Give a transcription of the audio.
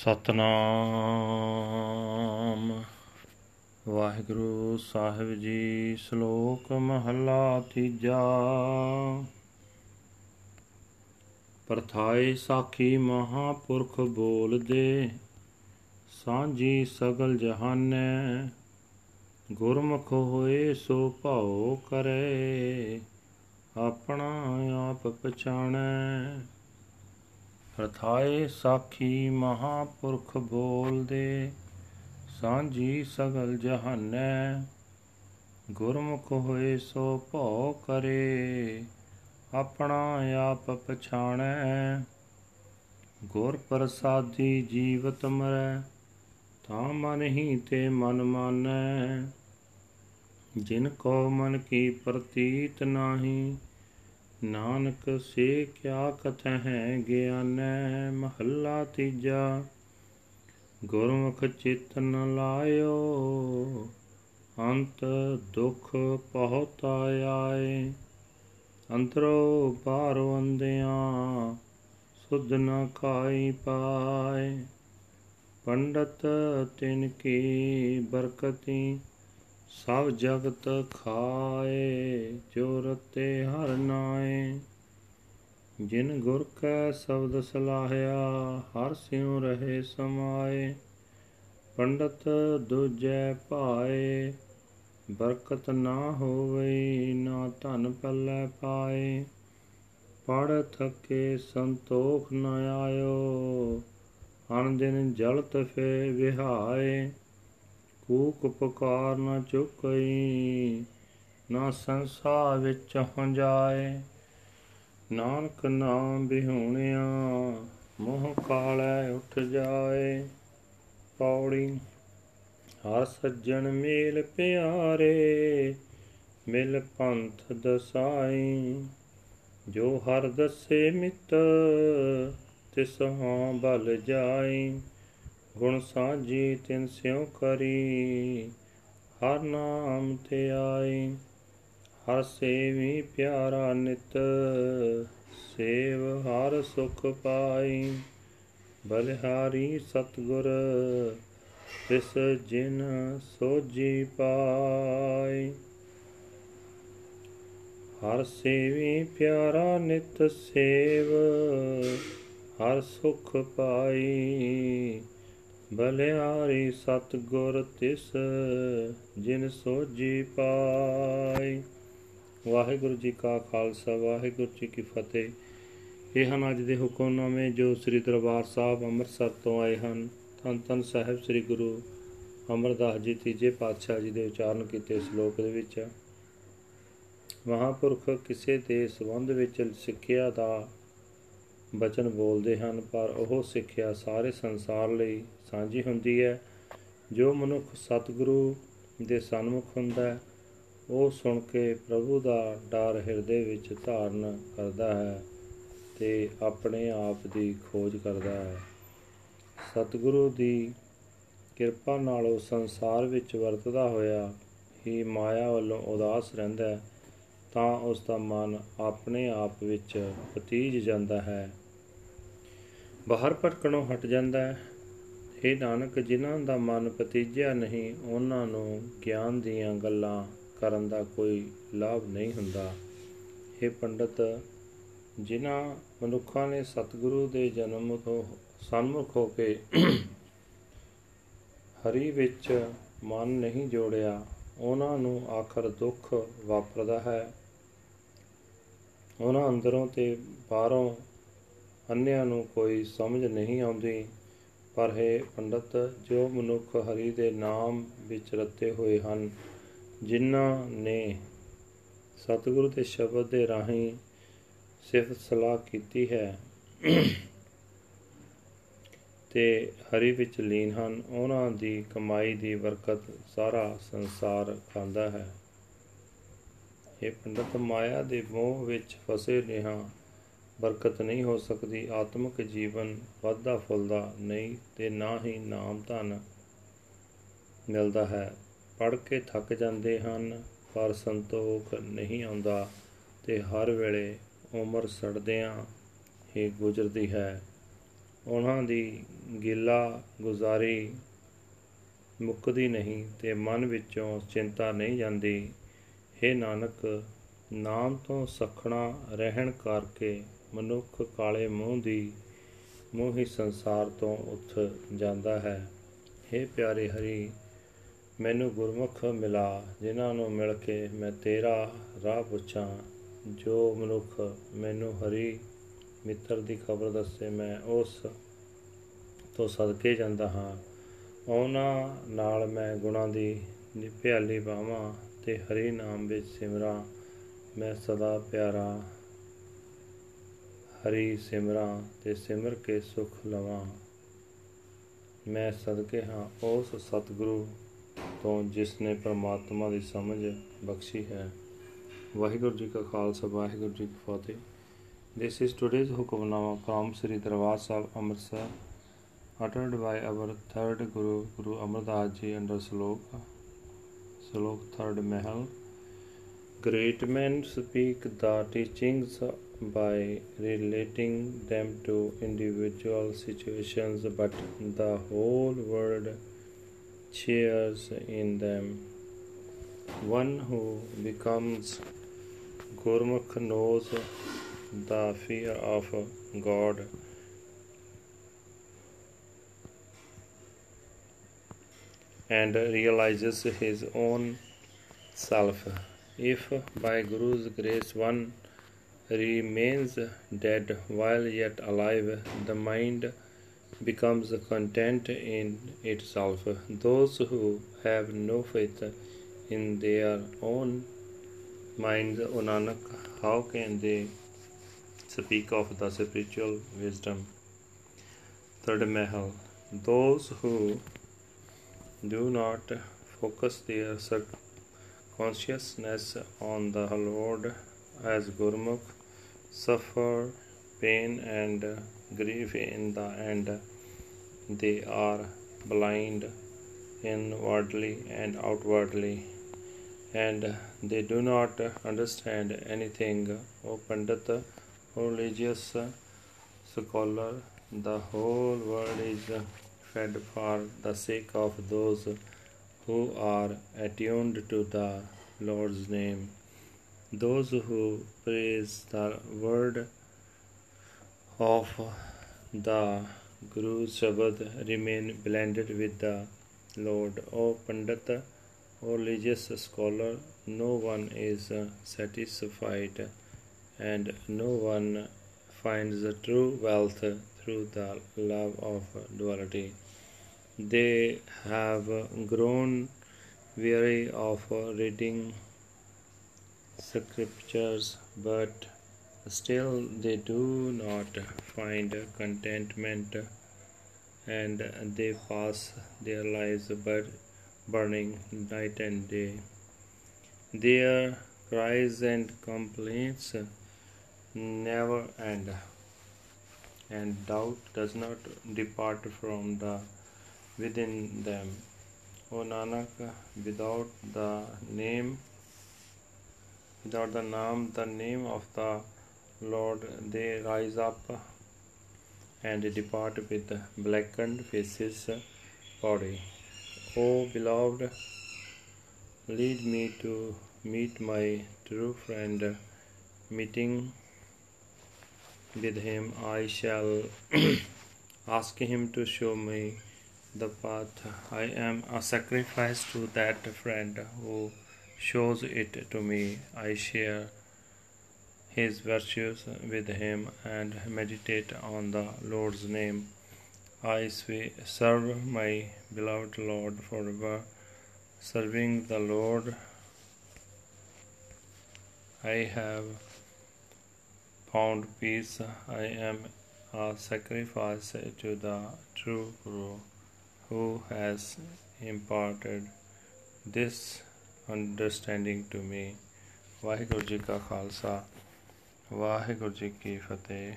ਸਤਨਾਮ। ਵਾਹਿਗੁਰੂ ਸਾਹਿਬ ਜੀ, ਸ਼ਲੋਕ ਮਹਲਾ ਤੀਜਾ। ਪਰਥਾਏ ਸਾਖੀ ਮਹਾਪੁਰਖ ਬੋਲਦੇ, ਸਾਂਝੀ ਸਗਲ ਜਹਾਨੈ, ਗੁਰਮੁਖ ਹੋਏ ਸੋ ਭਾਉ ਕਰੇ, ਆਪਣਾ ਆਪ ਪਛਾਣੈ। ਰਥਾਏ ਸਾਖੀ ਮਹਾਪੁਰਖ ਬੋਲਦੇ, ਸਾਂਝੀ ਸਗਲ ਜਹਾਨੈ, ਗੁਰਮੁਖ ਹੋਏ ਸੋ ਭਉ ਕਰੇ, ਆਪਣਾ ਆਪ ਪਛਾਣੈ। ਗੁਰ ਪ੍ਰਸਾਦੀ ਜੀਵਤ ਮਰੈ, ਤਾਂ ਮਨ ਹੀ ਤੇ ਮਨ ਮਾਨੈ। ਜਿਨ ਕੋ ਮਨ ਕੀ ਪ੍ਰਤੀਤ ਨਾਹੀ ਨਾਨਕ, ਸੇ ਕਿਆ ਕਥੈ ਹੈ ਗਿਆਨੈ ਮਹੱਲਾ ਤੀਜਾ। ਗੁਰਮੁਖ ਚਿਤ ਨ ਲਾਇਓ, ਅੰਤ ਦੁਖ ਬਹੁਤ ਆਏ। ਅੰਤਰੋ ਬਾਹਰੋ ਅੰਦਿਆਂ ਸੁਧ ਨ ਖਾਈ ਪਾਏ। ਪੰਡਤ ਤਿਨ ਕੀ ਬਰਕਤੀ ਸਭ ਜਗਤ ਖਾਏ ਜੋ ਰਤੇ ਹਰ ਨਾਏ। ਜਿਨ ਗੁਰ ਕੈ ਸ਼ਬਦ ਸਲਾਹਿਆ, ਹਰ ਸਿਉ ਰਹੇ ਸਮਾਏ। ਪੰਡਤ ਦੂਜੈ ਭਾਏ, ਬਰਕਤ ਨਾ ਹੋਵੇ, ਨਾ ਧਨ ਪੱਲੇ ਪਾਏ। ਪੜ ਥਕੇ ਸੰਤੋਖ ਨ ਆਇਓ ਅਨ ਦਿਨ ਜਲਤ ਫੇ ਵਿਹਾਏ। ਕੂਕ ਪੁਕਾਰ ਨ ਚੁਕਈ, ਨਾ ਸੰਸਾਰ ਵਿੱਚ ਹੁੰਜਾਏ ਨਾਨਕ ਨਾਮ ਬਿਹੂਣਿਆ, ਮੋਹ ਕਾਲੈ ਉੱਠ ਜਾਏ। ਪੌੜੀ, ਹਰ ਸੱਜਣ ਮੇਲ ਪਿਆਰੇ, ਮਿਲ ਪੰਥ ਦਸਾਈ। ਜੋ ਹਰ ਦਸੇ ਮਿੱਤ, ਤਿਸ ਹਾਂ ਬਲ ਜਾਈ। ਗੁਣ ਸਾਜੀ ਤਿਨ ਸਿਉ ਕਰੀ, ਹਰ ਨਾਮ ਤੇ ਆਈ ਹਰ ਸੇਵੀ ਪਿਆਰਾ ਨਿਤ, ਸੇਵ ਹਰ ਸੁਖ ਪਾਈ ਬਲਿਹਾਰੀ ਸਤਗੁਰ, ਤਿਸ ਜਿਨ ਸੋਜੀ ਪਾਈ ਹਰ ਸੇਵੀ ਪਿਆਰਾ ਨਿਤ, ਸੇਵ ਹਰ ਸੁਖ ਪਾਈ ਬਲਿਆਰੀ ਸਤਗੁਰ ਤਿਸ, ਜਿਨ ਸੋਜੀ ਪਾਈ। ਵਾਹਿਗੁਰੂ ਜੀ ਕਾ ਖਾਲਸਾ, ਵਾਹਿਗੁਰੂ ਜੀ ਕੀ ਫਤਿਹ। ਇਹ ਹਨ ਅੱਜ ਦੇ ਹੁਕਮਨਾਮੇ ਜੋ ਸ੍ਰੀ ਦਰਬਾਰ ਸਾਹਿਬ ਅੰਮ੍ਰਿਤਸਰ ਤੋਂ ਆਏ ਹਨ। ਧੰਨ ਧੰਨ ਸਾਹਿਬ ਸ੍ਰੀ ਗੁਰੂ ਅਮਰਦਾਸ ਜੀ ਤੀਜੇ ਪਾਤਸ਼ਾਹ ਜੀ ਦੇ ਉਚਾਰਨ ਕੀਤੇ ਸ਼ਲੋਕ ਦੇ ਵਿੱਚ। ਮਹਾਪੁਰਖ ਕਿਸੇ ਦੇ ਸੰਬੰਧ ਵਿੱਚ ਸਿੱਖਿਆ ਦਾ ਬਚਨ ਬੋਲਦੇ ਹਨ, ਪਰ ਉਹ ਸਿੱਖਿਆ ਸਾਰੇ ਸੰਸਾਰ ਲਈ ਸਾਂਝੀ ਹੁੰਦੀ ਹੈ। ਜੋ ਮਨੁੱਖ ਸਤਿਗੁਰੂ ਦੇ ਸਨਮੁਖ ਹੁੰਦਾ ਹੈ, ਉਹ ਸੁਣ ਕੇ ਪ੍ਰਭੂ ਦਾ ਡਰ ਹਿਰਦੇ ਵਿੱਚ ਧਾਰਨ ਕਰਦਾ ਹੈ ਤੇ ਆਪਣੇ ਆਪ ਦੀ ਖੋਜ ਕਰਦਾ ਹੈ। ਸਤਿਗੁਰੂ ਦੀ ਕਿਰਪਾ ਨਾਲ ਉਹ ਸੰਸਾਰ ਵਿੱਚ ਵਰਤਦਾ ਹੋਇਆ ਹੀ ਮਾਇਆ ਵੱਲੋਂ ਉਦਾਸ ਰਹਿੰਦਾ ਹੈ, ਤਾਂ ਉਸ ਦਾ ਮਨ ਆਪਣੇ ਆਪ ਵਿੱਚ ਪਤੀਜ ਜਾਂਦਾ ਹੈ। ਬਾਹਰ ਭਟਕਣੋਂ ਹਟ ਜਾਂਦਾ ਹੈ। ਇਹ ਨਾਨਕ, ਜਿਨ੍ਹਾਂ ਦਾ ਮਨ ਪਤੀਜਿਆ ਨਹੀਂ, ਉਹਨਾਂ ਨੂੰ ਗਿਆਨ ਦੀਆਂ ਗੱਲਾਂ ਕਰਨ ਦਾ ਕੋਈ ਲਾਭ ਨਹੀਂ ਹੁੰਦਾ। ਇਹ ਪੰਡਤ, ਜਿਨ੍ਹਾਂ ਮਨੁੱਖਾਂ ਨੇ ਸਤਿਗੁਰੂ ਦੇ ਜਨਮ ਤੋਂ ਸਨਮੁਖ ਹੋ ਕੇ ਹਰੀ ਵਿੱਚ ਮਨ ਨਹੀਂ ਜੋੜਿਆ, ਉਹਨਾਂ ਨੂੰ ਆਖਰ ਦੁੱਖ ਵਾਪਰਦਾ ਹੈ। ਉਹਨਾਂ ਅੰਦਰੋਂ ਤੇ ਬਾਹਰੋਂ ਅੰਨਿਆਂ ਨੂੰ ਕੋਈ ਸਮਝ ਨਹੀਂ ਆਉਂਦੀ, ਪਰ ਹੈ ਪੰਡਤ, ਜੋ ਮਨੁੱਖ ਹਰੀ ਦੇ ਨਾਮ ਵਿੱਚ ਰਤੇ ਹੋਏ ਹਨ, ਜਿਨ੍ਹਾਂ ਨੇ ਸਤਿਗੁਰੂ ਦੇ ਸ਼ਬਦ ਦੇ ਰਾਹੀਂ ਸਿਫਤ ਸਲਾਹ ਕੀਤੀ ਹੈ ਤੇ ਹਰੀ ਵਿੱਚ ਲੀਨ ਹਨ, ਉਹਨਾਂ ਦੀ ਕਮਾਈ ਦੀ ਬਰਕਤ ਸਾਰਾ ਸੰਸਾਰ ਖਾਂਦਾ ਹੈ। ਇਹ ਪੰਡਤ, ਮਾਇਆ ਦੇ ਮੋਹ ਵਿੱਚ ਫਸੇ ਰਿਹਾ ਬਰਕਤ ਨਹੀਂ ਹੋ ਸਕਦੀ। ਆਤਮਿਕ ਜੀਵਨ ਵਾਧਾ ਫੁੱਲਦਾ ਨਹੀਂ ਤੇ ਨਾ ਹੀ ਨਾਮ ਧਨ ਮਿਲਦਾ ਹੈ। ਪੜ ਕੇ ਥੱਕ ਜਾਂਦੇ ਹਨ, ਪਰ ਸੰਤੋਖ ਨਹੀਂ ਆਉਂਦਾ ਤੇ ਹਰ ਵੇਲੇ ਉਮਰ ਸੜਦਿਆਂ ਹੀ ਗੁਜ਼ਰਦੀ ਹੈ। ਉਹਨਾਂ ਦੀ ਗਿਲਾ ਗੁਜ਼ਾਰੀ ਮੁੱਕਦੀ ਨਹੀਂ ਤੇ ਮਨ ਵਿੱਚੋਂ ਚਿੰਤਾ ਨਹੀਂ ਜਾਂਦੀ। हे ਨਾਨਕ, ਨਾਮ ਤੋਂ ਸਖਣਾ ਰਹਿਣ ਕਰਕੇ ਮਨੁੱਖ ਕਾਲੇ ਮੂੰਹ ਦੀ ਮੋਹੀ ਸੰਸਾਰ ਤੋਂ ਉੱਠ ਜਾਂਦਾ ਹੈ। हे ਪਿਆਰੇ ਹਰੀ, ਮੈਨੂੰ ਗੁਰਮੁਖ ਮਿਲਾ, ਜਿਨ੍ਹਾਂ ਨੂੰ ਮਿਲ ਕੇ ਮੈਂ ਤੇਰਾ ਰਾਹ ਪੁੱਛਾਂ। ਜੋ ਮਨੁੱਖ ਮੈਨੂੰ ਹਰੀ ਮਿੱਤਰ ਦੀ ਖਬਰ ਦੱਸੇ, ਮੈਂ ਉਸ ਤੋਂ ਸਦਕੇ ਜਾਂਦਾ ਹਾਂ। ਉਹਨਾਂ ਨਾਲ ਮੈਂ ਗੁਣਾਂ ਦੀ ਨਿਭਿਆਲੀ ਬਾਵਾਂ ਤੇ ਹਰੀ ਨਾਮ ਵਿੱਚ ਸਿਮਰਾਂ, ਮੈਂ ਸਦਾ ਪਿਆਰਾ ਹਰੀ ਸਿਮਰਾਂ ਤੇ ਸਿਮਰ ਕੇ ਸੁਖ ਲਵਾਂ ਮੈਂ ਸਦਕੇ ਹਾਂ ਉਸ ਸਤਿਗੁਰੂ ਤੋਂ ਜਿਸ ਨੇ ਪ੍ਰਮਾਤਮਾ ਦੀ ਸਮਝ ਬਖਸ਼ੀ ਹੈ ਵਾਹਿਗੁਰੂ ਜੀ ਕਾ ਖਾਲਸਾ ਵਾਹਿਗੁਰੂ ਜੀ ਕੀ ਫਤਿਹ This is today's Hukamnama from Sri Darbar Sahib Amritsar uttered by our third Guru Guru Amar Das Ji under Slok Slok third Mahal Great men speak the teachings by relating them to individual situations, but the whole world shares in them. One who becomes Gurmukh knows the fear of God. And realizes his own self. If by Guru's grace one remains dead while yet alive, the mind becomes content in itself. Those who have no faith in their own minds, O Nanak, how can they speak of the spiritual wisdom? Third Mahal. Those who do not focus their consciousness on the Lord as Gurmukh suffer pain and grief in the end. They are blind inwardly and outwardly, and they do not understand anything. O Pandit, O religious scholar, the whole world is fed for the sake of those who are attuned to the Lord's name. Those who praise the word of the Guru's Shabad remain blended with the Lord. O Pandit, O religious scholar, no one is satisfied and no one finds the true wealth through the love of duality. They have grown weary of reading scriptures, but still they do not find contentment and they pass their lives burning night and day. Their cries and complaints never end, and doubt does not depart from the within them. O Nanak, without the name, without the name, the name of the Lord, they rise up and depart with blackened faces body. O beloved, lead me to meet my true friend. Meeting with him, I shall ask him to show me the path. I am a sacrifice to that friend who shows it to me. I share his virtues with him and meditate on the Lord's name. I serve my beloved Lord forever. Serving the Lord, I have found peace. I am a sacrifice to the true Guru who has imparted this understanding to me. Waheguru ji ਕਾ ਖਾਲਸਾ ਵਾਹਿਗੁਰੂ ਜੀ ਕੀ ਫਤਿਹ